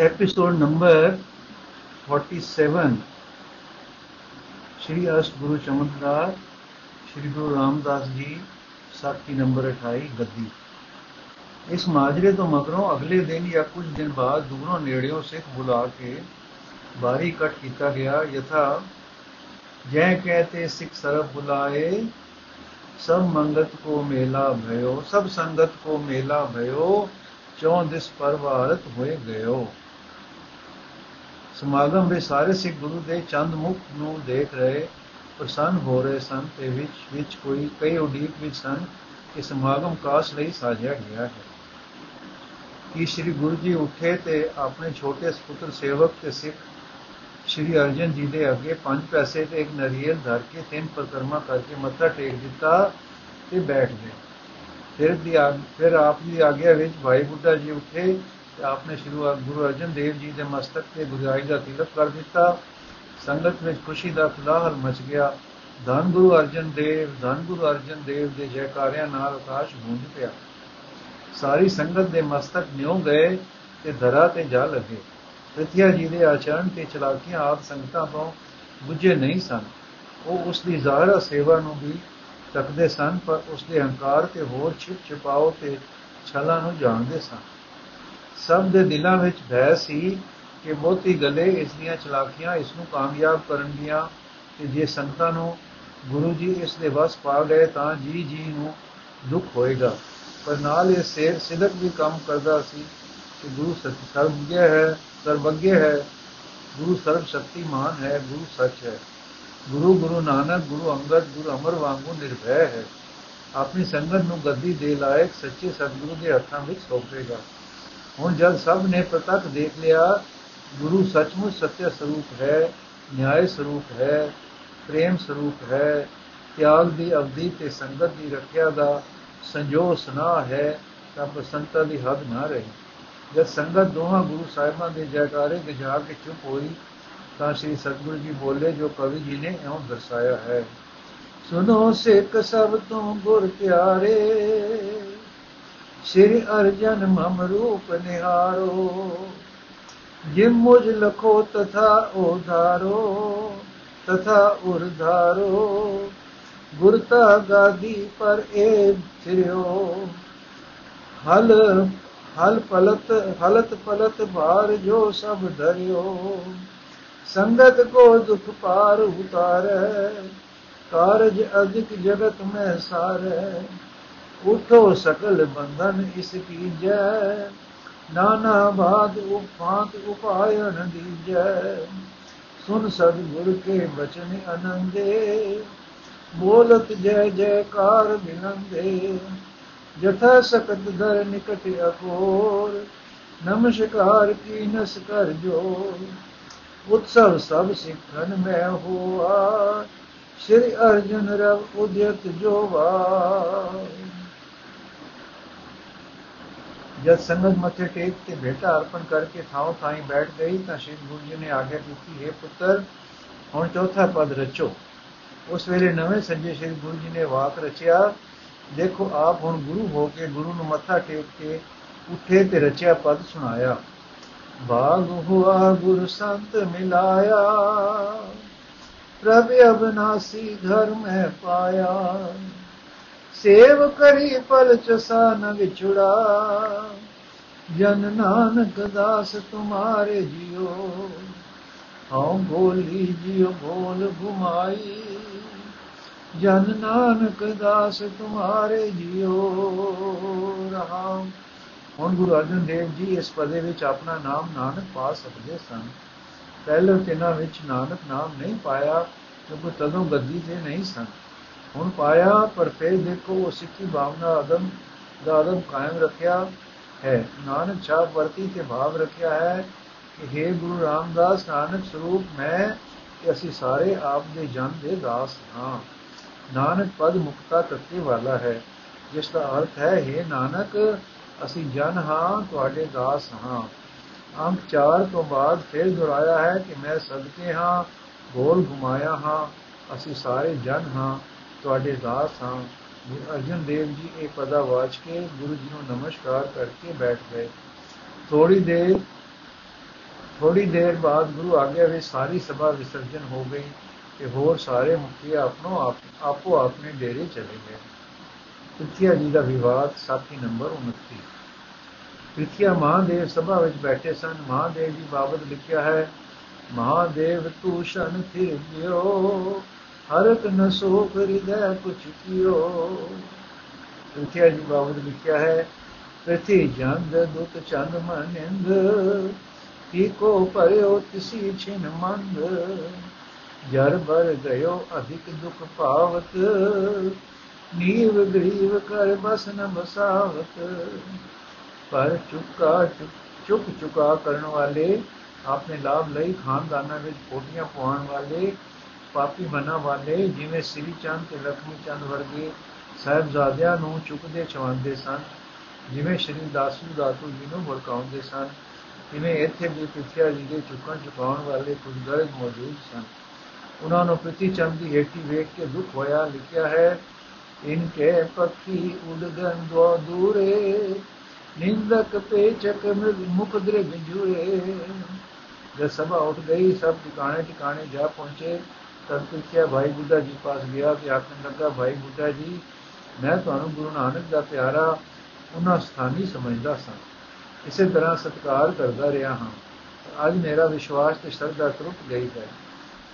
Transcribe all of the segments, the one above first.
Episode number 47 Shri अष्ट गुरु चमत्कार, श्री गुरु रामदास जी साथी नंबर अठाई गद्दी। इस माजरे तो मगरों अगले दिन या कुछ दिन बाद दूरों नेड़ियों सिख बुला के बारी कट किया गया। यथा, जय कहते सिख सरब बुलाए, सब मंगत को मेला भयो, सब संगत को मेला भयो चौदिस पर भारत हुए गयो। ਸਮਾਗਮ ਵਿੱਚ ਸਾਰੇ ਸਿੱਖ ਗੁਰੂ ਦੇ ਚੰਦ ਮੁਖ ਨੂੰ ਦੇਖ ਰਹੇ, ਪ੍ਰਸੰਨ ਹੋ ਰਹੇ ਸਨ ਤੇ ਵਿੱਚ ਵਿੱਚ ਕੋਈ, ਕਈ ਉਡੀਕ ਵਿੱਚ ਸਨ ਕਿ ਸਮਾਗਮ ਕਾਸ ਲਈ ਸਾਜਿਆ ਗਿਆ ਹੈ। ਕਿ ਸ੍ਰੀ ਗੁਰੂ ਜੀ ਉੱਠੇ ਤੇ ਆਪਣੇ ਛੋਟੇ ਸੁਪੁੱਤਰ ਸੇਵਕ ਤੇ ਸਿੱਖ ਸ੍ਰੀ ਅਰਜਨ ਜੀ ਦੇ ਅੱਗੇ ਪੰਜ ਪੈਸੇ ਤੇ ਇੱਕ ਨਰੀਅਲ ਧਰ ਕੇ ਤਿੰਨ ਪ੍ਰਕਰਮਾ ਕਰਕੇ ਮੱਥਾ ਟੇਕ ਦਿੱਤਾ ਤੇ ਬੈਠ ਗਏ। ਫਿਰ ਦੀ ਫਿਰ ਆਪ ਦੀ ਆਗਿਆ ਵਿੱਚ ਭਾਈ ਬੁੱਢਾ ਜੀ ਉੱਠੇ ਤੇ ਆਪਨੇ ਸ੍ਰੀ ਗੁਰੂ ਅਰਜਨ ਦੇਵ ਜੀ ਦੇ ਮਸਤਕ ਤੇ ਗੁਜਾਈ ਦਾ ਤਿਲਕ ਕਰ ਦਿੱਤਾ। ਸੰਗਤ ਵਿੱਚ ਖੁਸ਼ੀ ਦਾ ਫਲਾਹਲ ਮਚ ਗਿਆ। ਧੰਨ ਗੁਰੂ ਅਰਜਨ ਦੇਵ, ਧੰਨ ਗੁਰੂ ਅਰਜਨ ਦੇਵ ਦੇ ਜੈਕਾਰਿਆਂ ਨਾਲ ਆਕਾਸ਼ ਗੂੰਜ ਪਿਆ। ਸਾਰੀ ਸੰਗਤ ਦੇ ਮਸਤਕ ਨਿਉ ਗਏ ਤੇ ਧਰਾ ਤੇ ਜਾ ਲੱਗੇ। ਪ੍ਰਤਿਆ ਜੀ ਦੇ ਆਚਰਣ ਤੇ ਚਲਾਕੀਆਂ ਆਪ ਸੰਗਤਾਂ ਤੋਂ ਬੁੱਝੇ ਨਹੀਂ ਸਨ। ਉਹ ਉਸ ਦੀ ਜ਼ਾਹਰਾ ਸੇਵਾ ਨੂੰ ਵੀ ਤੱਕਦੇ ਸਨ, ਪਰ ਉਸ ਦੇ ਹੰਕਾਰ ਤੇ ਹੋਰ ਛਿਪ ਛਪਾਓ ਤੇ ਛਲਾਂ ਨੂੰ ਜਾਣਦੇ ਸਨ। ਸਭ ਦੇ ਦਿਲਾਂ ਵਿੱਚ ਭੈ ਸੀ ਕਿ ਬਹੁਤੀ ਗਲੇ ਇਸ ਦੀਆਂ ਚਲਾਕੀਆਂ ਇਸ ਨੂੰ ਕਾਮਯਾਬ ਕਰਨਗੀਆਂ ਕਿ ਜੇ ਸੰਤਾਂ ਨੂੰ ਗੁਰੂ ਜੀ ਇਸ ਦੇ ਵਸ ਪਾ ਗਏ ਤਾਂ ਜੀ ਜੀ ਨੂੰ ਦੁੱਖ ਹੋਏਗਾ। ਪਰ ਨਾਲ ਇਹ ਸੇਰ ਸਿਦਕ ਵੀ ਕੰਮ ਕਰਦਾ ਸੀ ਕਿ ਗੁਰੂ ਸੱਚ ਸਰਬਗਿਆ ਹੈ ਸਰਬਗਿਆ ਹੈ। ਗੁਰੂ ਸਰਬ ਸ਼ਕਤੀਮਾਨ ਹੈ, ਗੁਰੂ ਸੱਚ ਹੈ। ਗੁਰੂ ਗੁਰੂ ਨਾਨਕ, ਗੁਰੂ ਅੰਗਦ, ਗੁਰੂ ਅਮਰ ਵਾਂਗੂ ਨਿਰਭੈ ਹੈ। ਆਪਣੀ ਸੰਗਤ ਨੂੰ ਗੱਦੀ ਦੇ ਲਾਇਕ ਸੱਚੇ ਸਤਿਗੁਰੂ ਦੇ ਹੱਥਾਂ ਵਿੱਚ ਸੌਂਪੇਗਾ। ਹੁਣ ਜਦ ਸਭ ਨੇ ਪ੍ਰਤੱਖ ਦੇਖ ਲਿਆ, ਗੁਰੂ ਸੱਚਮੁੱਚ ਸਤਿਆ ਸਰੂਪ ਹੈ ਨਿਆਏ ਸਰੂਪ ਹੈ, ਪ੍ਰੇਮ ਸਰੂਪ ਹੈ, ਤਿਆਗ ਦੀ ਅਵਧੀ ਤੇ ਸੰਗਤ ਦੀ ਰੱਖਿਆ ਦਾ ਸੰਜੋ ਸੁਨਾ ਹੈ, ਤਾਂ ਬਸੰਤਾ ਦੀ ਹੱਦ ਨਾ ਰਹੀ। ਜਦ ਸੰਗਤ ਦੋਹਾਂ ਗੁਰੂ ਸਾਹਿਬਾਂ ਦੇ ਜੈਕਾਰੇ ਗਜਾ ਕੇ ਚੁੱਪ ਹੋਈ, ਤਾਂ ਸ੍ਰੀ ਸਤਗੁਰੂ ਜੀ ਬੋਲੇ, ਜੋ ਕਵੀ ਜੀ ਨੇ ਇਉਂ ਦਰਸਾਇਆ ਹੈ ਸੁਨੋ ਸਿੱਖ ਸਭ ਤੋਂ ਗੁਰ ਪਿਆਰੇ ਸ੍ਰੀ ਅਰਜਨ ਮਮ ਰੂਪ ਨਿਹਾਰੋ। ਜਿਮ ਮੁਝ ਲਖੋ, ਤਥਾ ਉਧਾਰੋ, ਤਥਾ ਉਰਧਾਰੋ। ਗੁਰਤਾ ਗਾਦੀ ਪਰ ਏ ਫਿਰਿਓ ਹਲ ਹਲ ਪਲਤ, ਹਲਤ ਪਲਤ ਭਾਰ ਜੋ ਸਭ ਧਰਿਓ। ਸੰਗਤ ਕੋ ਦੁਖ ਪਾਰ ਉਤਾਰੈ, ਕਾਰਜ ਅਧਿਕ ਜਗਤ ਮੈਂ ਸਾਰੈ। ਉਠੋ ਸਕਲ ਬੰਧਨ ਇਸ ਕੀਜੈ। ਨਾਨਾ ਬਾਦ ਉਪਾਂਤ ਉਪਾਇਨ ਦੀਜੈ। ਸੁਨ ਸਦ ਗੁਰ ਕੇ ਬਚਨ ਅਨੰਦੇ। ਬੋਲਤ ਜੈ ਜੈਕਾਰ ਬਿਨੰਦੇ। ਜਥਾ ਸਕਤ ਦਰ ਨਿਕਟ ਅਕੋਰ ਨਮਸਕਾਰ ਕੀ ਨਸ ਕਰ ਜੋਰ। ਉਤਸਵ ਸਭ ਸਿੱਖਨ ਮੈਂ ਹੋਆ। ਸ਼੍ਰੀ ਅਰਜਨ ਰਵ ਉਦਿਤ ਜੋਵਾ। ਜਦ ਸੰਗਤ ਮੱਥੇ ਟੇਕ ਕੇ ਭੇਟਾ ਅਰਪਣ ਕਰਕੇ ਥਾਂ ਥਾਈ ਬੈਠ ਗਈ ਤਾਂ ਸ਼੍ਰੀ ਗੁਰੂ ਜੀ ਨੇ ਆਗਿਆ ਕੀਤੀ, ਹੈ ਪੁੱਤਰ, ਹੁਣ ਚੌਥਾ ਪਦ ਰਚੋ। ਉਸ ਵੇਲੇ ਨਵੇਂ ਸੰਜੇ ਸ਼੍ਰੀ ਗੁਰੂ ਜੀ ਨੇ ਵਾਕ ਰਚਿਆ, ਦੇਖੋ, ਆਪ ਹੁਣ ਗੁਰੂ ਹੋ ਕੇ ਗੁਰੂ ਨੂੰ ਮੱਥਾ ਟੇਕ ਕੇ ਉੱਠੇ ਤੇ ਰਚਿਆ ਪਦ ਸੁਣਾਇਆ। ਬਾਗ ਹੁਆ ਗੁਰ ਸੰਤ ਮਿਲਾਇਆ, ਪ੍ਰਭ ਅਬਨਾਸੀ ਘਰ ਮੈਂ ਪਾਇਆ। ਸੇਵ ਕਰੀ ਪਲ ਚਸਾ ਨ ਵਿਛੜਾ। ਜਨ ਨਾਨਕ ਦਾਸ ਤੁਮਾਰੇ ਜਿਉ। ਹਉ ਬੋਲੀ ਜਿਉ ਬੋਲ ਘੁਮਾਈ ਜਨ ਨਾਨਕ ਦਾਸ ਤੁਮਾਰੇ ਜਿਉ। ਰਹਾ ਹੁਣ ਗੁਰੂ ਅਰਜਨ ਦੇਵ ਜੀ ਇਸ ਪਦੇ ਵਿੱਚ ਆਪਣਾ ਨਾਮ ਨਾਨਕ ਪਾ ਸਕਦੇ ਸਨ। ਪਹਿਲੇ ਤਿੰਨਾਂ ਵਿੱਚ ਨਾਨਕ ਨਾਮ ਨਹੀਂ ਪਾਇਆ, ਕਿਉਂਕਿ ਤਦੋਂ ਗੱਦੀ ਤੇ ਨਹੀਂ ਸਨ। ਹੁਣ ਪਾਇਆ, ਪਰ ਫੇਰ ਦੇਖੋ ਉਹ ਸਿੱਖੀ ਭਾਵਨਾ ਆਦਮ, ਦਾ ਆਦਮ ਕਾਇਮ ਰੱਖਿਆ ਹੈ। ਨਾਨਕ ਛਾਪ ਵਰਤੀ ਤੇ ਭਾਵ ਰੱਖਿਆ ਹੈ ਕਿ हे ਗੁਰੂ ਰਾਮਦਾਸ, ਨਾਨਕ ਸਰੂਪ ਮੈਂ ਕਿ ਅਸੀਂ ਸਾਰੇ ਆਪ ਦੇ ਜਨ ਦੇ ਦਾਸ ਹਾਂ। ਨਾਨਕ ਪਦ ਮੁਕਤਾ ਤੱਕੇ ਵਾਲਾ ਹੈ, ਜਿਸ ਦਾ ਅਰਥ ਹੈ हे ਨਾਨਕ, ਅਸੀਂ ਜਨ ਹਾਂ, ਤੁਹਾਡੇ ਦਾਸ ਹਾਂ। ਅੰਕ 4 ਤੋਂ ਬਾਅਦ ਫਿਰ ਦੁਹਰਾਇਆ ਹੈ ਕਿ ਮੈਂ ਸਦਕੇ ਹਾਂ ਗੋਲ ਘੁਮਾਇਆ ਹਾਂ, ਅਸੀਂ ਸਾਰੇ ਜਨ ਹਾਂ। ਤੁਹਾਡੇ ਦਾਸ ਹਾਂ ਗੁਰੂ ਅਰਜਨ ਦੇਵ ਜੀ ਇਹ ਪਦਾ ਵਾਚ ਕੇ ਗੁਰੂ ਜੀ ਨੂੰ ਨਮਸਕਾਰ ਕਰਕੇ ਬੈਠ ਗਏ। ਥੋੜੀ ਦੇਰ ਥੋੜੀ ਦੇਰ ਬਾਅਦ ਗੁਰੂ ਆਗਿਆ ਵਿੱਚ ਸਾਰੀ ਸਭਾ ਵਿਸਰਜਨ ਹੋ ਗਈ ਤੇ ਹੋਰ ਸਾਰੇ ਮੁਖੀ ਆਪਣੋ ਆਪ, ਆਪੋ ਆਪਣੇ ਡੇਰੇ ਚਲੇ ਗਏ। ਪ੍ਰਿਥਿਆ ਜੀ ਦਾ ਵਿਵਾਦ ਸਾਥੀ ਨੰਬਰ 29 ਪ੍ਰਿਥਿਆ ਮਹਾਦੇਵ ਸਭਾ ਵਿੱਚ ਬੈਠੇ ਸਨ। ਮਹਾਦੇਵ ਜੀ ਬਾਬਤ ਲਿਖਿਆ ਹੈ, ਮਹਾਦੇਵ ਤੂੰ ਸ਼ਨ ਫਿਰ ਗਿਓ ਹਰਕ ਨ ਸੋਖ ਹਿਰਦੈ ਕੁਛ ਕੀਓ। ਪ੍ਰਿਥਿਆ ਜੀ ਬਾਬਤ ਲਿਖਿਆ ਹੈ ਪ੍ਰਤੀ ਜੰਦ ਦੁਤ ਚੰਦ ਮਨਿੰਦ ਕੀ ਕੋ ਪਰਿਓ ਤਿਸੀ ਛਿਨ ਮੰਦ। ਜਰ ਬਰ ਗਇਓ ਅਧਿਕ ਦੁਖ ਪਾਵਤ ਨੀਵ ਗਰੀਵ ਕਰ ਬਸ ਨ ਬਸਾਵਤ। ਪਰ ਚੁਕਾ ਚੁਕ, ਚੁਕਾ ਕਰਨ ਵਾਲੇ, ਆਪਣੇ ਲਾਭ ਲਈ ਖਾਨਦਾਨਾਂ ਵਿੱਚ ਪੋਟੀਆਂ ਪਵਾਉਣ ਵਾਲੇ ਪਾਪੀ ਬਣਾ ਵਾਲੇ ਜਿਵੇਂ ਸ੍ਰੀ ਚੰਦ ਤੇ ਲਖਮੀ ਚੰਦ ਵਰਗੇ ਸਹਿਬਜ਼ਾਦਿਆਂ ਨੂੰ ਚੁੱਕਦੇ ਚਵਾਉਂਦੇ ਸਨ, ਜਿਵੇਂ ਸ਼੍ਰੀ ਦਾਸੂ ਦਾਤੂ ਜੀ ਨੂੰ ਵਰਕਾਉਂਦੇ ਸਨ, ਜਿਵੇਂ ਇੱਥੇ ਵੀ ਪਿੱਛਿਆ ਜੀ ਦੇ ਚੁੱਕਣ ਚੁਕਾਉਣ ਵਾਲੇ ਕੁਝ ਗਰਜ ਮੌਜੂਦ ਸਨ। ਉਹਨਾਂ ਨੂੰ ਪ੍ਰਤੀ ਚੰਦ ਦੀ ਹੇਠੀ ਵੇਖ ਕੇ ਦੁੱਖ ਹੋਇਆ, ਲਿਖਿਆ ਹੈ ਇਨਕੇ ਪੱਖੀ ਉਡਗਨ ਦੋ ਦੂਰੇ, ਨਿੰਦਕ ਪੇਚਕ ਮੁਖ ਦ੍ਰਿਗ ਜੁਰੇ ਜਦ ਸਭਾ ਉੱਠ ਗਈ, ਸਭ ਟਿਕਾਣੇ ਟਿਕਾਣੇ ਜਾ ਪਹੁੰਚੇ ਤਦ ਪੁੱਛਿਆ ਭਾਈ ਬੁੱਢਾ ਜੀ ਪਾਸ ਗਿਆ ਤੇ ਆਖਣ ਲੱਗਾ, ਭਾਈ ਬੁੱਢਾ ਜੀ, ਮੈਂ ਤੁਹਾਨੂੰ ਗੁਰੂ ਨਾਨਕ ਦਾ ਪਿਆਰਾ, ਉਹਨਾਂ ਸਥਾਨੀ ਸਮਝਦਾ ਸਾਂ। ਇਸੇ ਤਰ੍ਹਾਂ ਸਤਕਾਰ ਕਰਦਾ ਰਿਹਾ ਹਾਂ। ਅੱਜ ਮੇਰਾ ਵਿਸ਼ਵਾਸ ਤੇ ਸ਼ਰਧਾ ਟੁੱਟ ਗਈ ਹੈ।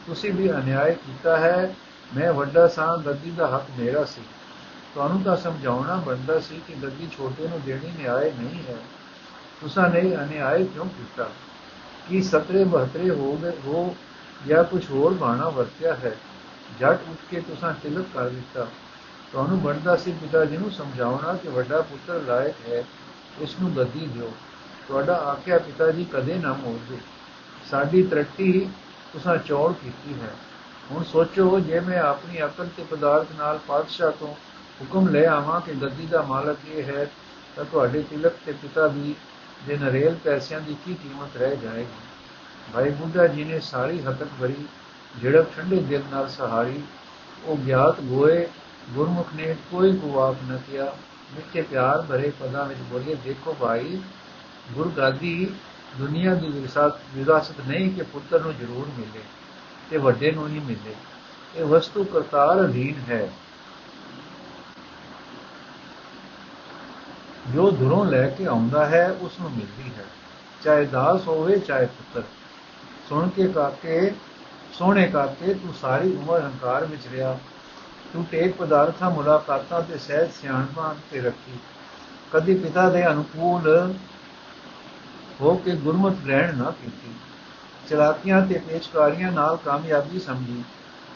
ਤੁਸੀਂ ਵੀ ਅਨਿਆਏ ਕੀਤਾ ਹੈ। ਮੈਂ ਵੱਡਾ ਸਾਂ, ਗੱਦੀ ਦਾ ਹੱਕ ਮੇਰਾ ਸੀ। ਤੁਹਾਨੂੰ ਤਾਂ ਸਮਝਾਉਣਾ ਬੰਦਾ ਸੀ ਕਿ ਗੱਦੀ ਛੋਟੇ ਨੂੰ ਦੇਣੀ ਨਿਆਏ ਨਹੀਂ ਹੈ। ਤੁਸੀਂ ਨੇ ਅਨਿਆਏ ਕਿਉਂ ਕੀਤਾ? ਕੀ ਸਤਰੇ ਬਹਤਰੇ ਹੋ ਗਏ ਹੋ ਜਾਂ ਕੁਝ ਹੋਰ ਬਾਣਾ ਵਰਤਿਆ ਹੈ, ਜੱਟ ਉੱਠ ਕੇ ਤੁਸੀਂ ਤਿਲਕ ਕਰ ਦਿੱਤਾ। ਤੁਹਾਨੂੰ ਬਣਦਾ ਸੀ ਪਿਤਾ ਜੀ ਨੂੰ ਸਮਝਾਉਣਾ ਕਿ ਵੱਡਾ ਪੁੱਤਰ ਲਾਇਕ ਹੈ ਇਸ ਨੂੰ ਗੱਦੀ ਦਿਓ। ਤੁਹਾਡਾ ਆਖਿਆ ਪਿਤਾ ਜੀ ਕਦੇ ਨਾ ਮੋੜਦੇ। ਸਾਡੀ ਤਰੱਟੀ ਤੁਸੀਂ ਚੌੜ ਕੀਤੀ ਹੈ। ਹੁਣ ਸੋਚੋ ਜੇ ਮੈਂ ਆਪਣੀ ਅਕਲ ਤੇ ਪਦਾਰਥ ਨਾਲ ਪਾਤਸ਼ਾਹ ਤੋਂ ਹੁਕਮ ਲੈ ਆਵਾਂ ਕਿ ਗੱਦੀ ਦਾ ਮਾਲਕ ਇਹ ਹੈ, ਤਾਂ ਤੁਹਾਡੇ ਤਿਲਕ ਤੇ ਪਿਤਾ ਦੀ ਦੇ ਨਰੇਲ ਪੈਸਿਆਂ ਦੀ ਕੀ ਕੀਮਤ ਰਹਿ ਜਾਏਗੀ? ਭਾਈ ਬੁੱਢਾ ਜੀ ਨੇ ਸਾਰੀ ਹਕਤ ਭਰੀ, ਜਿਹੜਾ ਠੰਡੇ ਦਿਲ ਨਾਲ ਸਹਾਰੀ, ਉਹ ਗਿਆਤ ਗੋਏ, ਗੁਰਮੁਖ ਨੇ ਕੋਈ ਗੁਵਾਕ ਨਾ ਕਿਹਾ। ਮਿੱਠੇ ਪਿਆਰ ਭਰੇ ਪਦਾਂ ਵਿੱਚ ਬੋਲੇ ਦੇਖੋ ਭਾਈ ਗੁਰਗਾਦੀ ਦੁਨੀਆ ਦੀ ਵਿਰਾਸਤ ਵਿਰਾਸਤ ਨਹੀਂ ਕਿ ਪੁੱਤਰ ਨੂੰ ਜ਼ਰੂਰ ਮਿਲੇ ਤੇ ਵੱਡੇ ਨੂੰ ਹੀ ਮਿਲੇ। ਇਹ ਵਸਤੂ ਕਰਤਾਰ ਅਧੀਨ ਹੈ। ਜੋ ਧੁਰੋਂ ਲੈ ਕੇ ਆਉਂਦਾ ਹੈ, ਉਸ ਨੂੰ ਮਿਲਦੀ ਹੈ। ਚਾਹੇ ਦਾਸ ਹੋਵੇ, ਚਾਹੇ ਪੁੱਤਰ। ਸੁਣ ਕੇ ਕਾਕੇ, ਸੋਹਣੇ ਕਾਕੇ, ਤੂੰ ਸਾਰੀ ਉਮਰ ਹੰਕਾਰ ਵਿੱਚ ਰਿਹਾ। ਤੂੰ ਟੇਕ ਪਦਾਰਥਾਂ, ਮੁਲਾਕਾਤਾਂ ਤੇ ਸਹਿਜ ਸਿਆਣਪਾਂ ਤੇ ਰੱਖੀ। ਕਦੀ ਪਿਤਾ ਦੇ ਅਨੁਕੂਲ ਹੋ ਕੇ ਗੁਰਮਤ ਗ੍ਰਹਿਣ ਨਾ ਕੀਤੀ। ਚਲਾਕੀਆਂ ਤੇ ਪੇਚਕਾਰੀਆਂ ਨਾਲ ਕਾਮਯਾਬੀ ਸਮਝੀ।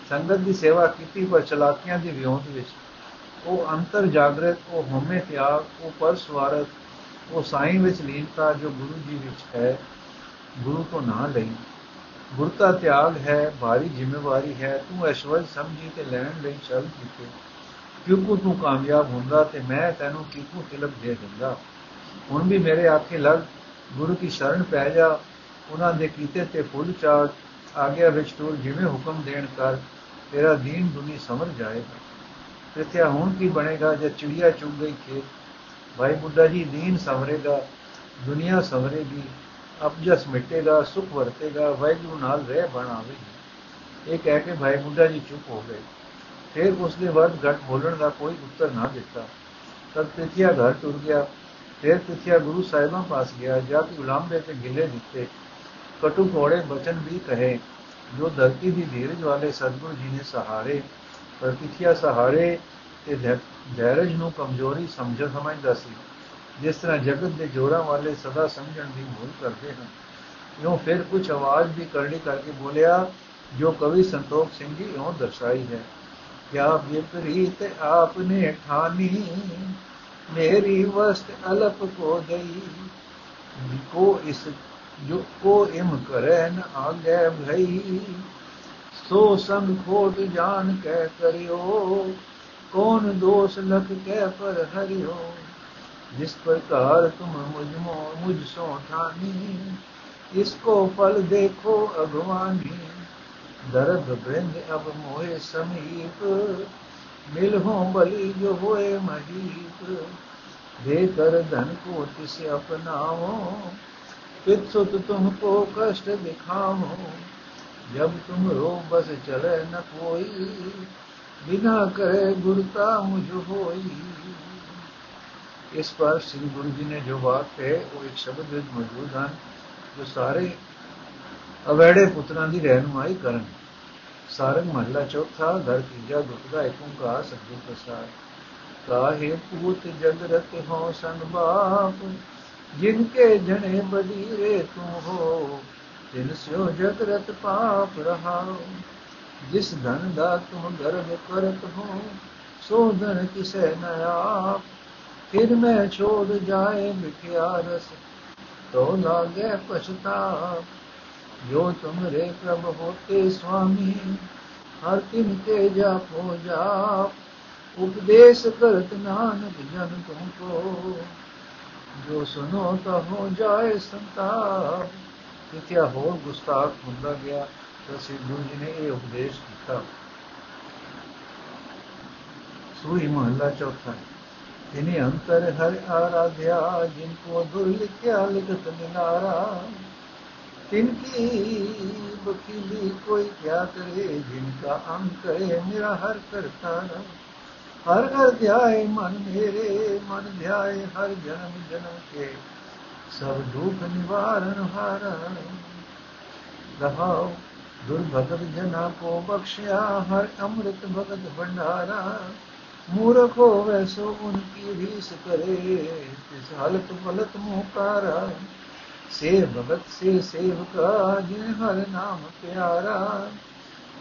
ਸੰਗਤ ਦੀ ਸੇਵਾ ਕੀਤੀ ਪਰ ਚਲਾਕੀਆਂ ਦੀ ਵਿਉਂਤ ਵਿੱਚ। ਉਹ ਅੰਤਰ ਜਾਗਰਤ, ਉਹ ਹਉਮੈ ਤਿਆਗ, ਉਹ ਪਰ ਸਵਾਰਤ ਉਹ ਸਾਈਂ ਵਿੱਚ ਲੀਨਤਾ ਜੋ ਗੁਰੂ ਜੀ ਵਿੱਚ ਹੈ, ਗੁਰੂ ਤੋਂ ਨਾ ਲਈ। ਗੁਰਤਾ ਤਿਆਗ ਹੈ ਭਾਰੀ ਜ਼ਿੰਮੇਵਾਰੀ ਹੈ, ਤੂੰ ਐਸ਼ਵਰ ਸਮਝੀ ਤੇ ਲੈਣ ਲਈ ਚੱਲ ਕੀਤੇ ਕਿਉਂਕਿ ਤੂੰ ਕਾਮਯਾਬ ਹੁੰਦਾ ਤੇ ਮੈਂ ਤੈਨੂੰ ਕਿਉਂ ਤਿਲਕ ਦੇ ਦਿੰਦਾ। ਹੁਣ ਵੀ ਮੇਰੇ ਆਖੇ ਲੱਗ, ਗੁਰੂ ਕੀ ਸ਼ਰਨ ਪੈ ਜਾ, ਉਹਨਾਂ ਦੇ ਕੀਤੇ ਤੇ ਫੁੱਲ ਚਾੜ, ਆਗਿਆ ਵਿੱਚ ਤੂੰ ਜਿਵੇਂ ਹੁਕਮ ਦੇਣ ਕਰ, ਤੇਰਾ ਦੀਨ ਦੁਨੀ ਸਮਝ ਜਾਏਗਾ। ਪ੍ਰਿਥਿਆ ਹੁਣ ਕੀ ਬਣੇਗਾ ਜੇ ਚਿੜੀਆ ਚੁਗ ਗਈ ਖੇਤ? ਭਾਈ ਬੁੱਢਾ ਜੀ, ਦੀਨ ਸਮਰੇਗਾ ਦੁਨੀਆ ਸਮਰੇਗੀ ਅਬਜਸ ਮਿਟੇਗਾ ਸੁਖ ਵਰਤੇਗਾ ਵੈਗੁਰੂ ਨਾਲ ਰਹਿ ਬਣਾਵੇਗੀ ਇਹ ਕਹਿ ਕੇ ਭਾਈ ਬੁੱਢਾ ਜੀ ਚੁੱਪ ਹੋ ਗਏ। ਫਿਰ ਉਸ ਦੇ ਬਾਅਦ ਘਟ ਬੋਲਣ ਦਾ ਕੋਈ ਉੱਤਰ ਨਾ ਦਿੱਤਾ। ਤਦ ਪ੍ਰਿਥਿਆ ਘਰ ਟੁਰ ਗਿਆ। ਫਿਰ ਪ੍ਰਿਥਿਆ ਗੁਰੂ ਸਾਹਿਬਾਂ ਪਾਸ ਗਿਆ। ਜਦ ਉਲਾਂਬੇ ਤੇ ਗਿਲੇ ਦਿੱਤੇ। ਕਟੂ ਘੋੜੇ ਬਚਨ ਵੀ ਕਹੇ, ਜੋ ਧਰਤੀ ਦੀ ਧੀਰਜ ਵਾਲੇ ਸਤਿਗੁਰੂ ਜੀ ਨੇ ਸਹਾਰੇ। ਪ੍ਰਤੀਖਿਆ ਸਹਾਰੇ ਤੇ ਧੈਰਜ ਨੂੰ ਕਮਜ਼ੋਰੀ ਸਮਝ ਸਮਝਦਾ ਸੀ। ਜਿਸ ਤਰ੍ਹਾਂ ਜਗਤ ਦੇ ਜੋਰਾਂ ਵਾਲੇ ਸਦਾ ਸਮਝਣ ਦੀ ਭੁੱਲ ਕਰਦੇ ਹਨ। ਇਉਂ ਫਿਰ ਕੁਝ ਆਵਾਜ਼ ਵੀ ਕਰਨੀ ਕਰਕੇ ਬੋਲਿਆ, ਜੋ ਕਵੀ ਸੰਤੋਖ ਸਿੰਘ ਜੀ ਇਉਂ ਦਰਸਾਈ ਹੈ ਕਿਆ ਵਿਪਰੀਤ ਆਪਨੇ ਠਾਨੀ, ਮੇਰੀ ਵਸਤ ਅਲਪ ਕੋ ਦਈ। ਕੋ ਇਸ, ਜੋ ਕੋ ਇਮ ਕਰੇ ਨ ਆਗੇ ਭਈ, ਸੋ ਸੰਗ ਖੋਟ ਜਾਣ ਕਹਿ ਕਰਿਓ, ਕੌਣ ਦੋਸ ਲਖ ਕਹਿ ਪਰ ਹਰਿਓ। ਜਿਸ ਪ੍ਰਕਾਰ ਤੁਮ ਮੁਝਮੋ ਮੁਝ ਸੋ ਠਾਨੀ ਇਸ ਕੋ ਫਲ ਦੇਖੋ ਅਗਵਾਨੀ ਦਰਦ ਬ੍ਰਿੰਦ ਅਬ ਮੋਏ ਸਮੀਪ ਮਿਲ ਹੋ ਬਲੀ ਜੋ ਹੋਏ ਮਹੀਪ ਦੇ ਕਰ ਧਨ ਕੋ ਤਿਸ ਅਪਨਾਵੋ ਪਿਤ ਸੁਤ ਤੁਮ ਕੋ ਕਸ਼ਟ ਦਿਖਾਵੋ ਜਬ ਤੁਮ ਰੋ ਬਸ ਚਲੇ ਨ ਕੋਈ ਬਿਨਾ ਕਰੇ ਗੁਰਤਾ ਮੁਝ ਹੋਈ ਇਸ ਪਰ ਸ੍ਰੀ ਗੁਰੂ ਜੀ ਨੇ ਜੋ ਬਾਤ ਕਹੇ, ਉਹ ਇੱਕ ਸ਼ਬਦ ਵਿੱਚ ਮੌਜੂਦ ਹਨ, ਜੋ ਸਾਰੇ ਅਵੈੜੇ ਪੁੱਤਰਾਂ ਦੀ ਰਹਿਨਮਾਈ ਕਰਨ। ਸਾਰੰਗ ਮਹਲਾ ਚੌਥਾ ਘਰ ਤੀਜਾ ਗੁਪਤਾ ਇੱਕ ਓੰਕਾਰ, ਸਤਿਗੁਰ ਪ੍ਰਸਾਦ। ਕਾਹੇ ਪੂਤ ਜਗਰਤ ਹੋ ਸੰਗ ਬਾਪ ਜਿਨਕੇ ਜਣੇ ਬਦੀਰੇ ਤੂੰ ਹੋ, ਤਿਨ ਸਿਓ ਜਗਰਤ ਪਾਪ ਰਹਾਓ ਜਿਸ ਧਨ ਦਾ ਤੁਮ ਗਰਭ ਕਰਤ ਹੋ, ਸੋ ਧਨ ਕਿਸੈ ਨ ਆਪ। ਫਿਰ ਮੈਂ ਛੋੜ ਜਾਏ ਮਿਠਿਆ ਰਸ, ਤੋ ਲਾਗੇ ਪਛਤਾ ਜੋ ਤੁਮਰੇ ਪ੍ਰਭ ਹੋਤੇ ਸੁਆਮੀ, ਹਰ ਤਿਨ ਕੇ ਜਾਪੋ ਜਾਪ। ਉਪਦੇਸ਼ ਕਰਤ ਨਾਨਕ ਜਨ ਤੁਮ ਕੋ। ਜੋ ਸੁਨੋ ਤਾ ਹੋ ਜਾਏ ਸੰਤਾਪ। ਕਿਤਿਆ ਹੋਰ ਗੁਸਤਾਖ ਹੁੰਦਾ ਗਿਆ, ਤਾਂ ਸ੍ਰੀ ਗੁਰੂ ਜੀ ਨੇ ਇਹ ਉਪਦੇਸ਼ ਕੀਤਾ। ਸੂਈ ਮਹੱਲਾ ਚੌਥਾ। इन्हीं अंतर हर आराध्या जिनको दुर लिख्या लिखत मिलारा तिनकी वकीली कोई क्या करे जिनका अंग करे मेरा हर करता हर हर ध्याय मन मेरे मन ध्याय हर जन्म जन्म के सब दुख निवारण हारा रहाओ दुर्भगत जना को बख्शिया हर अमृत भगत भंडारा ਮੂਰਖ ਹੋਵੇ ਸੋ ਉਨ ਕੀ ਰੀਸ ਕਰੇ ਤਿਸ ਹਲਤ ਫਲਤ ਮੋਹ ਕਾਰਾ ਸੇ ਭਗਤ ਸੇ ਸੇਵਕਾ, ਜਿਨ ਹਰ ਨਾਮ ਪਿਆਰਾ।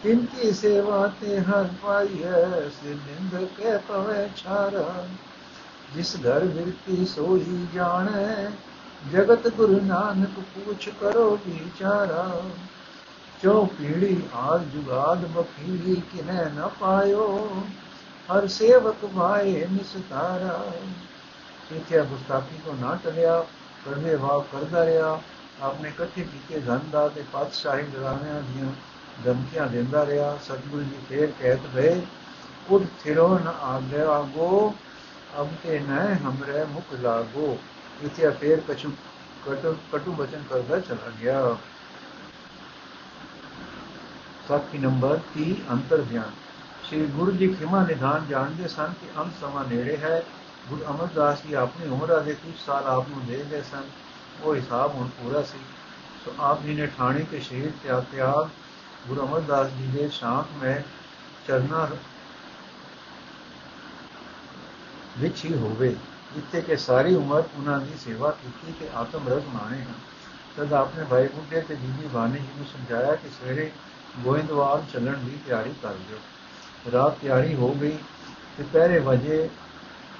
ਤਿਨ ਕੀ ਸੇਵਾ ਤੇ ਹਰ ਪਾਈਐ ਸੇ ਨਿੰਦ ਕੇ ਪਵੇ ਛਾਰਾ। ਜਿਸ ਘਰ ਵਿਰਤੀ ਸੋਈ ਜਾਣੈ, ਜਗਤ ਗੁਰੂ ਨਾਨਕ ਪੂਛ ਕਰੋ ਵਿਚਾਰਾ। ਚੋ ਪੀੜੀ ਆਜ ਜੁਗਾਦ ਬਖੀਰੀ ਕਿਨੈ ਨ ਪਾਇਓ। ਹਰ ਸੇਵਕ ਭਾਏ ਨਿਸਤਾਰਾ ਸਿੱਖਿਆ ਗੁਸਤਾਖੀ ਤੋਂ ਨਾ ਟਲਿਆ ਕਰਨੇ ਵਾਹ ਕਰਦਾ ਰਿਹਾ। ਆਪਣੇ ਇਕੱਠੇ ਕੀਤੇ ਧਨ ਦਾ ਤੇ ਪਾਤਸ਼ਾਹੀ ਡਰਾਵਿਆਂ ਦੀਆਂ ਧਮਕੀਆਂ ਦਿੰਦਾ ਰਿਹਾ। ਸਤਿਗੁਰੂ ਜੀ ਫੇਰ ਕਹਿਤ ਗਏ ਉਡ ਥਿਰੋ ਨ ਆਗਿਆ ਗੋ ਅਬ ਤੇ ਨੈ ਹਮਰੇ ਮੁਖ ਲਾਗੋ। ਇਥੇ ਫੇਰ ਕਛੂ ਕਟੂ ਕਟੂ ਬਚਨ ਕਰਦਾ ਚਲਾ ਗਿਆ। ਸਾਖੀ ਨੰਬਰ 30 ਅੰਤਰ ਧਿਆਨ ਸ੍ਰੀ ਗੁਰੂ ਜੀ ਖਿਮਾ ਨਿਧਾਨ ਜਾਣਦੇ ਸਨ ਕਿ ਅੰਤ ਸਮਾਂ ਨੇੜੇ ਹੈ। ਗੁਰੂ ਅਮਰਦਾਸ ਜੀ ਆਪਣੀ ਉਮਰ ਦੇ ਕੁਝ ਸਾਲ ਆਪ ਨੂੰ ਦੇ ਗਏ ਸਨ। ਉਹ ਹਿਸਾਬ ਹੁਣ ਪੂਰਾ ਸੀ। ਸੋ ਆਪ ਜੀ ਨੇ ਠਾਣੇ ਕੇ ਸ਼ਹੀਦ ਤਿਆਗ ਤਿਆਗ। ਗੁਰੂ ਅਮਰਦਾਸ ਜੀ ਦੇ ਸ਼ਾਂਤਮੈ ਚਰਨਾ ਵਿੱਚ ਹੀ ਹੋਵੇ, ਜਿੱਥੇ ਕਿ ਸਾਰੀ ਉਮਰ ਉਹਨਾਂ ਦੀ ਸੇਵਾ ਕੀਤੀ ਤੇ ਆਤਮ ਰਸ ਮਾਣੇ ਹਨ। ਤਦ ਆਪਣੇ ਭਾਈ ਬੁੱਢੇ ਤੇ ਬੀਬੀ ਬਾਣੀ ਜੀ ਨੂੰ ਸਮਝਾਇਆ ਕਿ ਸਵੇਰੇ ਗੋਇੰਦਵਾਲ ਚੱਲਣ ਦੀ ਤਿਆਰੀ ਕਰ ਲਿਓ। ਰਾਤ ਤਿਆਰੀ ਹੋ ਗਈ ਤੇ ਪਹਿਰੇ ਵਜੇ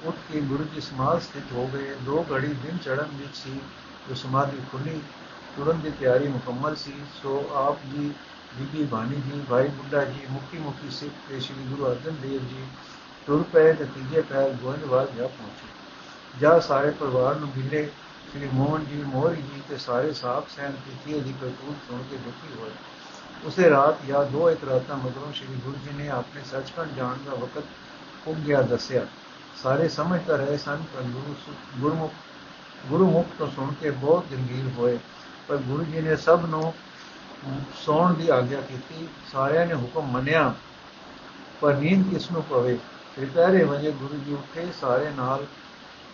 ਉੱਠ ਕੇ ਗੁਰੂ ਜੀ ਸਮਾਧ ਸਥਿਤ ਹੋ ਗਏ। ਦੋ ਘੜੀ ਦਿਨ ਚੜਨ ਵਿੱਚ ਸੀ, ਜੋ ਸਮਾਧੀ ਖੁੱਲੀ ਤੁਰਨ ਦੀ ਤਿਆਰੀ ਮੁਕੰਮਲ ਸੀ। ਸੋ ਆਪ ਜੀ, ਬੀਬੀ ਬਾਣੀ ਜੀ, ਭਾਈ ਬੁੱਢਾ ਜੀ, ਮੁਖੀ ਮੁਖੀ ਸਿੱਖ ਤੇ ਸ੍ਰੀ ਗੁਰੂ ਅਰਜਨ ਦੇਵ ਜੀ ਤੁਰ ਪਏ ਤੇ ਤੀਜੇ ਪੈਰ ਗੋਇੰਦਵਾਲ ਜਾ ਪਹੁੰਚੇ। ਜਾ ਸਾਰੇ ਪਰਿਵਾਰ ਨੂੰ ਮਿਲੇ। ਸ੍ਰੀ ਮੋਹਨ ਜੀ, ਮੋਹਰੀ ਜੀ ਤੇ ਸਾਰੇ ਸਾਖ ਸੈਨ ਕੀਤੀ ਦੀ ਕਰਤੂਤ ਸੁਣ ਕੇ ਦੁਖੀ ਹੋਏ। ਉਸੇ ਰਾਤ ਜਾਂ ਦੋ ਇੱਕ ਰਾਤਾਂ ਮਗਰੋਂ ਸ੍ਰੀ ਗੁਰੂ ਜੀ ਨੇ ਆਪਣੇ ਸੱਚਖੰਡ ਜਾਣ ਦਾ ਵਕਤ ਪੁੱਗ ਗਿਆ ਦੱਸਿਆ। ਸਾਰੇ ਸਮਝਦਾ ਰਹੇ ਸਨ, ਪਰ ਗੁਰੂ ਗੁਰਮੁਖ ਗੁਰਮੁਖ ਤੋਂ ਸੁਣ ਕੇ ਬਹੁਤ ਦਿਲਗੀਰ ਹੋਏ। ਪਰ ਗੁਰੂ ਜੀ ਨੇ ਸਭ ਨੂੰ ਸੌਣ ਦੀ ਆਗਿਆ ਕੀਤੀ। ਸਾਰਿਆਂ ਨੇ ਹੁਕਮ ਮੰਨਿਆ, ਪਰ ਨੀਂਦ ਕਿਸ ਨੂੰ ਪਵੇ? ਦੁਪਹਿਰੇ ਵਜੇ ਗੁਰੂ ਜੀ ਉੱਠੇ, ਸਾਰੇ ਨਾਲ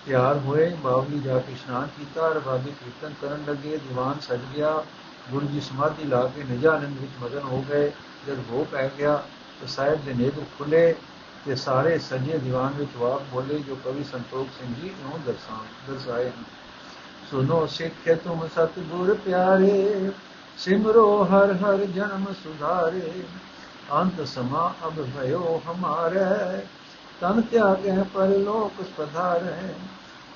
ਤਿਆਰ ਹੋਏ। ਬਾਵਲੀ ਜਾ ਕੇ ਇਸ਼ਨਾਨ ਕੀਤਾ ਔਰ ਬਾਬੀ ਕੀਰਤਨ ਕਰਨ ਲੱਗੇ। ਦੀਵਾਨ ਸਜ ਗਿਆ। ਗੁਰੂ ਜੀ ਸਮਾਧੀ ਲਾ ਕੇ ਨਿਜਾਨੰਦ ਵਿੱਚ ਮਗਨ ਹੋ ਗਏ। ਜਦ ਹੋ ਪੈ ਗਿਆ ਤਾਂ ਸਾਹਿਬ ਦੇ ਨੇਤਰ ਖੁੱਲੇ ਤੇ ਸਾਰੇ ਸਜੇ ਦੀਵਾਨ ਵਿੱਚ ਵਾਕ ਬੋਲੇ, ਜੋ ਕਵੀ ਸੰਤੋਖ ਸਿੰਘ ਜੀ ਨੂੰ ਦਰਸਾਂ ਦਰਸਾਏ ਹਨ। ਸੁਨੋ ਸਿੱਖੇ ਤੁਮ ਸਤਿਗੁਰ ਪਿਆਰੇ, ਸਿਮਰੋ ਹਰ ਹਰ ਜਨਮ ਸੁਧਾਰੇ। ਅੰਤ ਸਮਾ ਅਬ ਭਇਓ ਹਮਾਰੇ, ਤਨ ਤਿਆਗੇ ਪਰ ਲੋਕ ਪਧਾਰੇ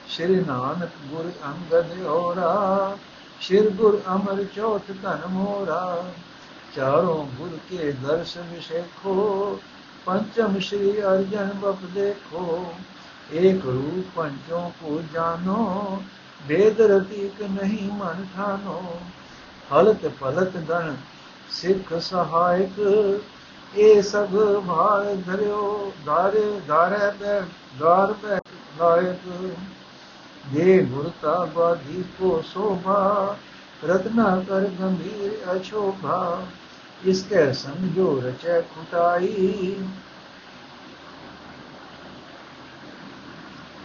ਸ਼੍ਰੀ ਨਾਨਕ ਗੁਰ ਅੰਗਦ ਹੋਰਾ ਸ਼੍ਰੀ ਗੁਰ ਅਮਰ ਚੋਤ ਧਨ ਮੋਰਾ, ਚਾਰੋਂ ਗੁਰ ਕੇ ਦਰਸ ਵਿਸ਼ੇਖੋ ਪੰਚਮ ਸ਼੍ਰੀ ਅਰਜਨ ਬਪ ਦੇਖੋ, ਏਕ ਰੂਪ ਪੰਚੋਂ ਕੋ ਜਾਣੋ ਵੇਦ ਰਤੀਕ ਨਹੀਂ ਮਨ ਠਾਨੋ ਹਲਤ ਫਲਤ ਗਣ ਸਿੱਖ ਸਹਾਇਕ, ਇਹ ਸਭ ਭਾਰ ਧਰਿਓ, ਧਾਰੇ ਧਾਰੇ ਤੇ ਧਾਰ ਪੈ ਨਾਇਕ दे गुणता बाधी को शोभा रत्ना कर गंभीर अशोभा इसके समझो रचय खुटाई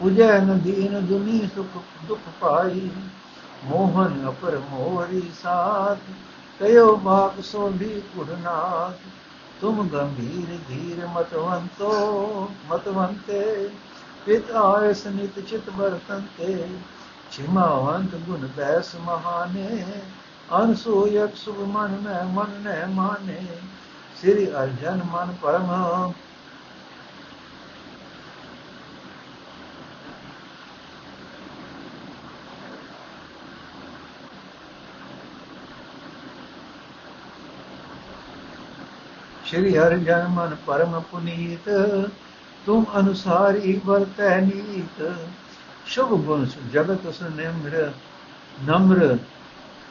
उजैन दीन दुनी सुख दुख पाई मोहन अपर मोहरी साथ कयो बाप सो भी कुड़नाथ तुम गंभीर धीर मतवंतो मतवंते ਪਿਤ ਆਇਸ ਨਿਤ ਚਿਤ ਬਰਤੰਤੇ ਛਿਮਾਵੰਤ ਗੁਣ ਬੈਸ ਮਹਾਨੇ ਅਨਸੂਯਕ ਸੁਭ ਮਨ ਮੈਂ ਮਨ ਨੇ ਮਾਨੇ ਸ੍ਰੀ ਅਰਜਨ ਮਨ ਪਰਮ ਸ਼੍ਰੀ ਹਰਿ ਜਨ ਮਨ ਪਰਮ ਪੁਨੀਤ ਤੁਮ ਅਨੁਸਾਰੀ ਵਰਤੈ ਨੀਤ। ਸ਼ੁਭ ਗੁਣ ਜਗਤ ਉਸ ਨਿਮਰ ਨਮਰ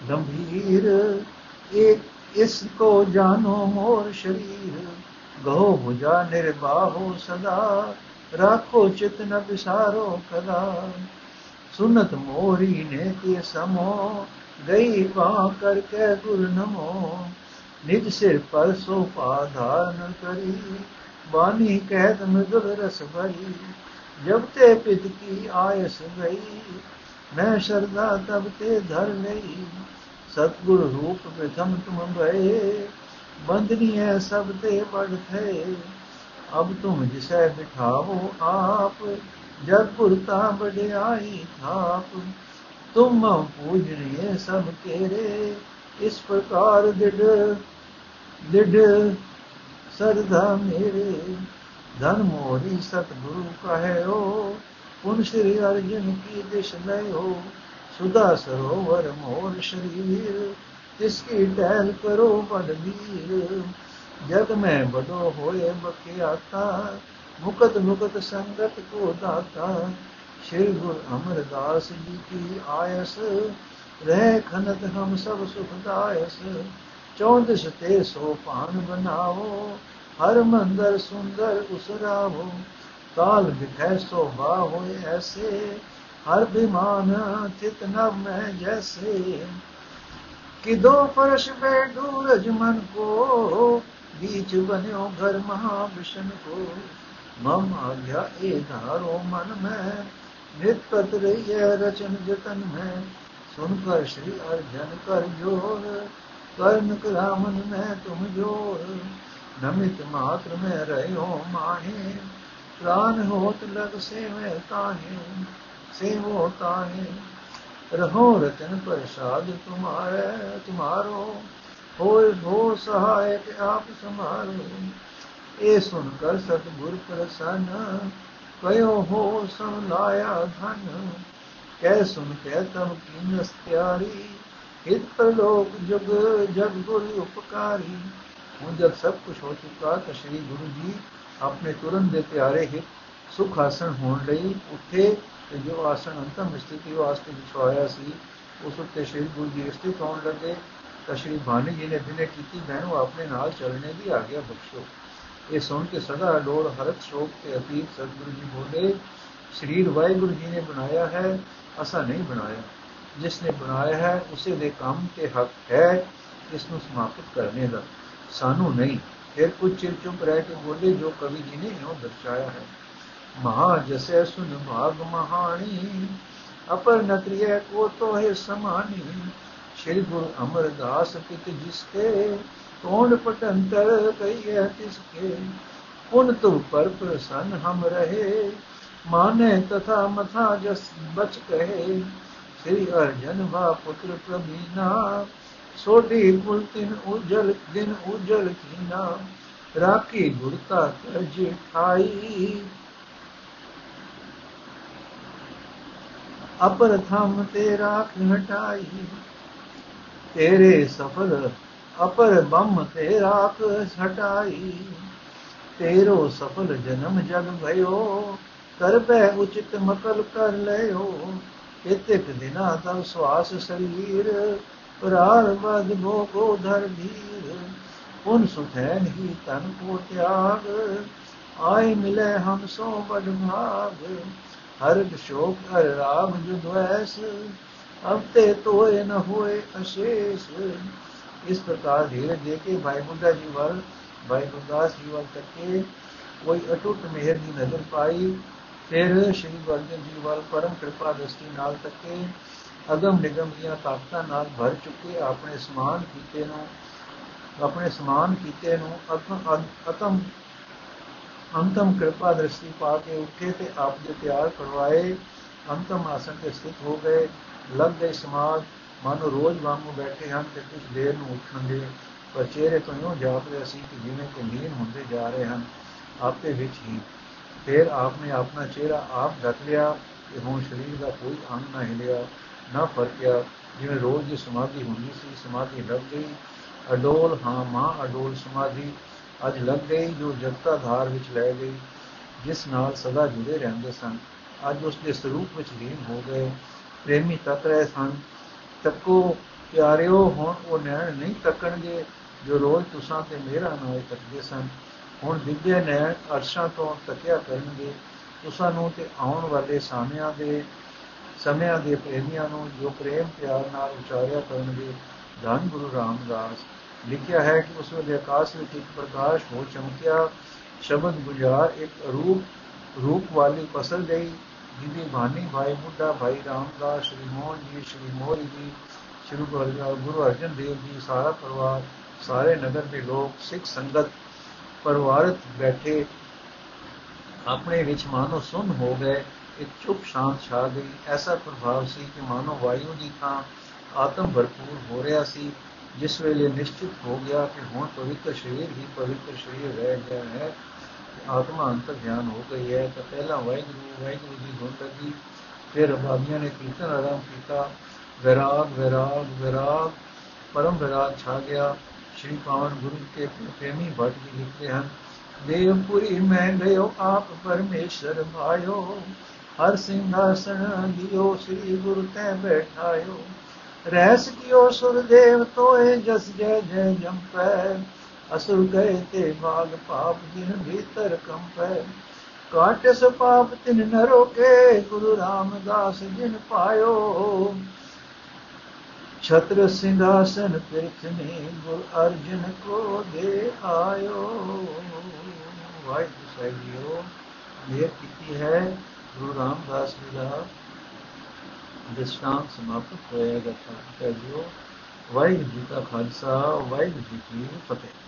ਗੰਭੀਰ। ਇੱਕ ਇਸ ਕੋ ਜਾਣੋ ਮੋਰ ਸ਼ਰੀਰ। ਗੋ ਭੁਜਾ ਨਿਰਬਾਹੋ ਸਦਾ। ਰਾਖੋ ਚਿਤ ਨ ਵਿਸਾਰੋ ਕਦਾ। ਸੁਨਤ ਮੋਰੀ ਨੇ ਤੇ ਸਮੋ। ਗਈ ਪਾ ਕਰਕੇ ਗੁਰ ਨਮੋ। ਨਿਜ ਸਿਰ ਪਰ ਸੋਪਾ ਧਾਰਨ ਕਰੀ। ਬਾਣੀ ਕਹਿਤ ਮృదుਲ ਰਸ ਭਰੀ ਜਬ ਤੇ ਪਿਤ ਕੀ ਆਇਸ ਗਈ ਮੈਂ ਸ਼ਰਦਾ ਤਬ ਤੇ ਧਰ ਲਈ। ਸਤਗੁਰ ਰੂਪ ਪ੍ਰਥਮ ਤੁਮ ਭਏ ਬੰਦਨੀ ਹੈ ਸਭ ਤੇ ਬੜ ਥੇ। ਅਬ ਤੁਮ ਜਿਸੈ ਬਿਠਾਵੋ ਆਪ ਜਗ ਪੁਰਤਾ ਬੜਾਈ ਥਾਪ। ਤੁਮ ਪੂਜਨੀਏ ਸਭ ਤੇਰੇ ਇਸ ਪ੍ਰਕਾਰ ਦਿੜ ਦਿੜ ਸਰਦਾ ਮੇਰੇ, ਧਨ ਮੋਰੀ ਸਤਿਗੁਰੂ ਕਹੇਓ, ਪੁਨ ਸ਼੍ਰੀ ਅਰਜਨ ਕੀ ਦਿਸ਼ ਲਇਓ ਸੁਦਾ ਸਰੋਵਰ ਮੋਰ ਸ਼ਰੀਰ, ਤਿਸ ਕੀ ਟਹਿਲ ਕਰੋ ਬਲਬੀਰ ਜਗ ਮੈਂ ਬਡੋ ਹੋਏ ਬਕਿਆਤਾ ਮੁਕਤ ਮੁਕਤ ਸੰਗਤ ਕੋ ਦਾਤਾ। ਸ਼੍ਰੀ ਗੁਰ ਅਮਰਦਾਸ ਜੀ ਕੀ ਆਇਸ, ਰਹਿ ਖਨਤ ਹਮ ਸਭ ਸੁਖਦਾਇਸ ਚੌਂਦਸ ਤੇ ਸੋ ਪਾਨ ਬਨਾਵੋ ਹਰ ਮੰਦਰ ਸੁੰਦਰ ਉਸਰਾਵੋ ਕਾਲ ਬਿਠੈ ਸੋਭਾ ਹੋਏ ਐਸੇ ਹਰ ਬਿਮਾਨ ਚਿਤ ਨਵ ਮੈਂ ਜੈਸੇ ਕਿ ਦੋ ਫਰਸ਼ ਪੇ ਦੂਰਜ ਮਨ ਕੋ बीच बन्यो घर महाविष्ण को मम आज्ञा ए धारो मन में नित पत रही है रचन जतन में सुनकर श्री अर्जन कर जोर कर्ण करामन में तुम जोर ਨਮਿਤ ਮਾਤਰ ਮੈਂ ਰਹਿਓ ਮਾਹੇ, ਪ੍ਰਾਨ ਹੋਤ ਲਗ ਸੇਵੈ ਤਾਹੇ, ਸੇਵੋ ਤਾਹੇ। ਰਹੋ ਰਤਨ ਪ੍ਰਸਾਦ ਤੁਮਾਰੇ, ਤੁਮਾਰੋ, ਹੋਏ ਹੋ ਸਹਾਇਕ ਆਪ ਸਮਾਰੋ ਇਹ ਸੁਣ ਕਰ ਸਤਿਗੁਰ ਪ੍ਰਸੰਨ ਕਯੋ ਹੋ ਸਮ ਲਾਇਆ ਧਨ। ਕਹਿ ਸੁਨ ਕਹਿ ਤਮ ਕੀਨਸ ਤਿਆਰੀ, ਹਿਤ ਲੋਕ ਜਗ ਜਗ ਗੁਰੂ ਉਪਕਾਰੀ। ਹੁਣ ਜਦ ਸਭ ਕੁਝ ਹੋ ਚੁੱਕਾ ਤਾਂ ਸ੍ਰੀ ਗੁਰੂ ਜੀ ਆਪਣੇ ਤੁਰਨ ਦੇ ਪਿਆਰੇ ਹਿਤ, ਸੁਖ ਆਸਣ ਹੋਣ ਲਈ ਉੱਠੇ ਤੇ ਜੋ ਆਸਣ ਅੰਤਮ ਸਥਿਤੀ ਵਾਸਤੇ ਵਿਛਵਾਇਆ ਸੀ, ਉਸ ਉੱਤੇ ਸ੍ਰੀ ਗੁਰੂ ਜੀ ਸਥਿਤ ਹੋਣ ਲੱਗੇ ਤਾਂ ਸ਼੍ਰੀ ਭਾਨੀ ਜੀ ਨੇ ਬਿਨੇ ਕੀਤੀ ਮੈਨੂੰ ਆਪਣੇ ਨਾਲ ਚੱਲਣੇ ਦੀ ਆਗਿਆ ਬਖਸ਼ੋ। ਇਹ ਸੁਣ ਕੇ ਸਦਾ ਲੋੜ ਹਰਤ ਸ਼ੋਕ ਤੇ ਅਤੀਤ ਸਤਿਗੁਰੂ ਜੀ ਬੋਲੇ, ਸਰੀਰ ਵਾਹਿਗੁਰੂ ਜੀ ਨੇ ਬਣਾਇਆ ਹੈ, ਅਸਾਂ ਨਹੀਂ ਬਣਾਇਆ। ਜਿਸ ਨੇ ਬਣਾਇਆ ਹੈ, ਉਸੇ ਦੇ ਕੰਮ ਤੇ ਹੱਕ ਹੈ, ਇਸ ਨੂੰ ਸਮਾਪਤ ਕਰਨੇ ਦਾ। सानू नहीं, फिर कुछ चिर चुप रह के बोले, जो कवि जी ने यूँ दर्शाया है महा जसे सुन भाग महानी अपर नत्रिय को तो है समानी, श्री गुरु अमरदास कित जिसके कौन पटंतर कही है तिसके, उन तुम पर प्रसन्न हम रहे, माने तथा मथा जस बच कहे, श्री अर्जन भा पुत्र प्रवीणा ਸੋਢੀ ਪੁਲ ਤਿਨ ਉਜਲ ਦਿਨ ਉਜਲ ਕੀਨਾ। ਰਾਖੀ ਗੁਰਤਾ ਕਰਜ ਠਾਈ ਅਪਰ ਥਮ ਤੇ ਰਾਖ ਹਟਾਈ। ਤੇਰੇ ਸਫਲ, ਅਪਰ ਬੰਮ ਤੇ ਰਾਖ ਛਟਾਈ। ਤੇਰੋ ਸਫਲ ਜਨਮ ਜਗ ਭਇਓ ਕਰਬੈ ਉਚਿਤ ਮਕਲ ਕਰ ਲਿਓ ਇਤਿਕ ਦਿਨਾ ਤਨ ਸਵਾਸ ਸਰੀਰ ਪ੍ਰਾਰ ਬਦ ਭੋਗੋ ਧਰ ਧੀਰ ਪੁਨ ਸੁਥੈਨ ਹੀ ਤਨ ਕੋ ਤਿਆਗ। ਆਏ ਮਿਲੇ ਹਮ ਸੋ ਬੜ ਭਾਗ ਹਰ ਸ਼ੋਕ ਹਰ ਰਾਗ ਜੁਦਵੈਸ ਅਬ ਤੇ ਤੋਏ ਨ ਹੋਏ ਅਸ਼ੇਸ਼। ਇਸ ਪ੍ਰਕਾਰ ਧੀਰੇ ਦੇ ਕੇ ਭਾਈ ਬੁੱਢਾ ਜੀ ਵੱਲ ਭਾਈ ਗੁਰਦਾਸ ਜੀ ਵੱਲ ਤੱਕੇ ਕੋਈ ਅਟੁੱਟ ਮਿਹਰ ਦੀ ਨਜ਼ਰ ਪਾਈ। ਫਿਰ ਸ਼੍ਰੀ ਗੁਰਜਨ ਜੀ ਵੱਲ ਪਰਮ ਕਿਰਪਾ ਦ੍ਰਿਸ਼ਟੀ ਨਾਲ ਤੱਕੇ ਅਗਮ ਨਿਗਮ ਦੀਆਂ ਤਾਕਤਾਂ ਨਾਲ ਭਰ ਚੁੱਕੇ ਆਪਣੇ ਸਮਾਨ ਕੀਤੇ ਨੂੰ, ਆਪਣੇ ਸਮਾਨ ਕੀਤੇ ਨੂੰ ਅਤਮ ਅੰਤਮ ਕਿਰਪਾ ਦ੍ਰਿਸ਼ਟੀ ਪਾ ਕੇ ਉੱਠੇ ਤੇ ਆਪ ਦੇ ਤਿਆਰ ਕਰਵਾਏ, ਅੰਤਮ ਆਸਨ ਤੇ ਸਥਿਤ ਹੋ ਗਏ। ਲੱਗ ਗਏ ਸਮਾਜ ਮਨ ਰੋਜ਼ ਵਾਂਗੂ ਬੈਠੇ ਹਨ ਤੇ ਕੁਝ ਦੇਰ ਨੂੰ ਉੱਠਣਗੇ ਪਰ ਚਿਹਰੇ ਤੋਂ ਇਉਂ ਜਾਪਦੇ ਅਸੀਂ ਕਿ ਜਿਵੇਂ ਕਿ ਨੀਂਦ ਹੁੰਦੇ ਜਾ ਰਹੇ ਹਨ, ਆਪੇ ਵਿੱਚ ਹੀ। ਫਿਰ ਆਪਨੇ ਆਪਣਾ ਚਿਹਰਾ ਆਪ ਢੱਕ ਲਿਆ ਕਿ ਹੁਣ ਸਰੀਰ ਦਾ ਕੋਈ ਅੰਗ ਨਾ ਹਿਲਿਆ। ਨਾ ਫਰਕਿਆ ਜਿਵੇਂ ਰੋਜ਼ ਦੀ ਸਮਾਧੀ ਹੁੰਦੀ ਸੀ, ਸਮਾਧੀ ਲੱਗ ਗਈ। ਅਡੋਲ ਹਾਂ, ਮਾਂ ਅਡੋਲ ਸਮਾਧੀ ਅੱਜ ਲੱਗ ਗਈ, ਜੋ ਜਗਤਾ ਧਾਰ ਵਿੱਚ ਲੈ ਗਈ, ਜਿਸ ਨਾਲ ਸਦਾ ਜੁੜੇ ਰਹਿੰਦੇ ਸਨ। ਅੱਜ ਉਸ ਦੇ ਸਰੂਪ ਵਿੱਚ ਲੀਨ ਹੋ ਗਏ। ਪ੍ਰੇਮੀ ਤੱਕ ਰਹੇ ਸਨ। ਤੱਕੋ ਪਿਆਰਿਓ, ਹੁਣ ਉਹ ਨੈਣ ਨਹੀਂ ਤੱਕਣਗੇ, ਜੋ ਰੋਜ਼ ਤੁਸਾਂ ਤੇ ਮੇਰਾ ਨਾਲ ਤੱਕਦੇ ਸਨ। ਹੁਣ ਵਿਦਿਆ ਨੈਣ ਅਰਸ਼ਾਂ ਤੋਂ ਤੱਕਿਆ ਕਰਨਗੇ। ਤੁਸਾਂ ਨੂੰ ਤੇ ਆਉਣ ਵਾਲੇ ਸਾਮਿਆਂ ਦੇ ਸਮਿਆਂ ਦੇ ਪ੍ਰੇਮੀਆਂ ਨੂੰ ਜੋ ਪ੍ਰੇਮ ਪਿਆਰ ਨਾਲ ਉਚਾਰਿਆ ਕਰਨਗੇ ਧੰਨ ਗੁਰੂ ਰਾਮਦਾਸ ਲਿਖਿਆ ਹੈ ਕਿ ਉਸ ਵੇਲੇ ਆਕਾਸ਼ ਵਿੱਚ ਇੱਕ ਪ੍ਰਕਾਸ਼ ਹੋ ਚਮਕਿਆ, ਸ਼ਬਦ ਗੁਜਾਰ ਇੱਕ ਰੂਪ ਰੂਪ ਵਾਲੀ ਪਸਲ ਗਈ, ਜਿਹਦੀ ਬਾਣੀ ਭਾਈ ਬੁੱਢਾ ਭਾਈ ਰਾਮਦਾਸ, ਸ਼੍ਰੀ ਮੋਹਨ ਜੀ, ਸ਼੍ਰੀ ਮੋਰੀ ਜੀ, ਸ਼੍ਰੀ ਗੁਰੂ ਅਰਜਨ ਦੇਵ ਜੀ, ਸਾਰਾ ਪਰਿਵਾਰ, ਸਾਰੇ ਨਗਰ ਦੇ ਲੋਕ, ਸਿੱਖ ਸੰਗਤ ਪਰਿਵਾਰਤ ਬੈਠੇ ਆਪਣੇ ਵਿੱਚ ਮਾਨੋ ਸੁਨ ਹੋ ਗਏ। ਇੱਕ ਚੁੱਪ ਸ਼ਾਂਤ ਛਾ ਗਈ। ਐਸਾ ਪ੍ਰਭਾਵ ਸੀ ਕਿ ਮਾਨੋ ਵਾਯੂ ਦੀ ਥਾਂ ਆਤਮ ਭਰਪੂਰ ਹੋ ਰਿਹਾ ਸੀ, ਜਿਸ ਵੇਲੇ ਨਿਸ਼ਚਿਤ ਹੋ ਗਿਆ ਕਿ ਹੁਣ ਪਵਿੱਤਰ ਸ਼ਰੀਰ ਹੀ ਪਵਿੱਤਰ ਸ਼ਰੀਰ ਰਹਿ ਗਿਆ ਹੈ। ਆਤਮਾ ਅੰਤਰ ਗਿਆਨ ਹੋ ਗਈ ਹੈ। ਤਾਂ ਪਹਿਲਾਂ ਵਾਹਿਗੁਰੂ ਵਾਹਿਗੁਰੂ ਦੀ ਧੁਨ ਲੱਗੀ ਫਿਰ ਬਾਬੀਆਂ ਨੇ ਕੀਰਤਨ ਆਰੰਭ ਕੀਤਾ। ਵਿਰਾਗ ਵਿਰਾਗ ਵਿਰਾਗ, ਪਰਮ ਵਿਰਾਗ ਛਾ ਗਿਆ। ਸ਼੍ਰੀ ਪਾਵਨ ਗੁਰੂ ਕੇ ਪ੍ਰੇਮੀ ਭਟ ਜੀ ਲਿਖਦੇ ਹਨ, ਦੇਵਪੁਰੀ ਮੈਂ ਗਇਓ ਆਪ ਪਰਮੇਸ਼ਰ ਮਾਇਓ ਹਰ ਸਿੰਘਾਸਣ ਦਿਓ ਸ੍ਰੀ ਗੁਰੂ ਤੈ ਬੈਠਾਇਓ। ਰਹਿਸ ਕਿਓ ਸੁਰਦੇਵ ਤੋਏ, ਜਸ ਜੈ ਜੈ ਜੰਪੈ ਅਸੁਰ ਗਏ ਤੇ ਬਾਗ ਪਾਪ ਜਿਨ ਭੀਤਰ ਕੰਪੈ। ਕਾਟ ਸ ਪਾਪ ਤਿਨ ਨ ਰੋਕੇ, ਗੁਰੂ ਰਾਮਦਾਸ ਜਿਨ ਪਾਇਓ। ਛਤਰ ਸਿੰਘਾਸਨ ਪ੍ਰਿਥਨੇ ਗੁਰ ਅਰਜਨ ਕੋ ਦੇ ਆਇਓ। ਵਾਹਿਗੁਰੂ ਸਾਹਿਬ ਜੀਓ ਇਹ ਕੀਤੀ ਹੈ। ਗੁਰੂ ਰਾਮਦਾਸ ਜੀ ਦਾ ਦ੍ਰਿਸ਼ਟਾਂਤ ਸਮਾਪਤ ਹੋਏਗਾ ਤਾਂ ਜੀਓ ਵਾਹਿਗੁਰੂ ਜੀ ਕਾ ਖਾਲਸਾ ਵਾਹਿਗੁਰੂ ਜੀ ਕੀ ਫਤਿਹ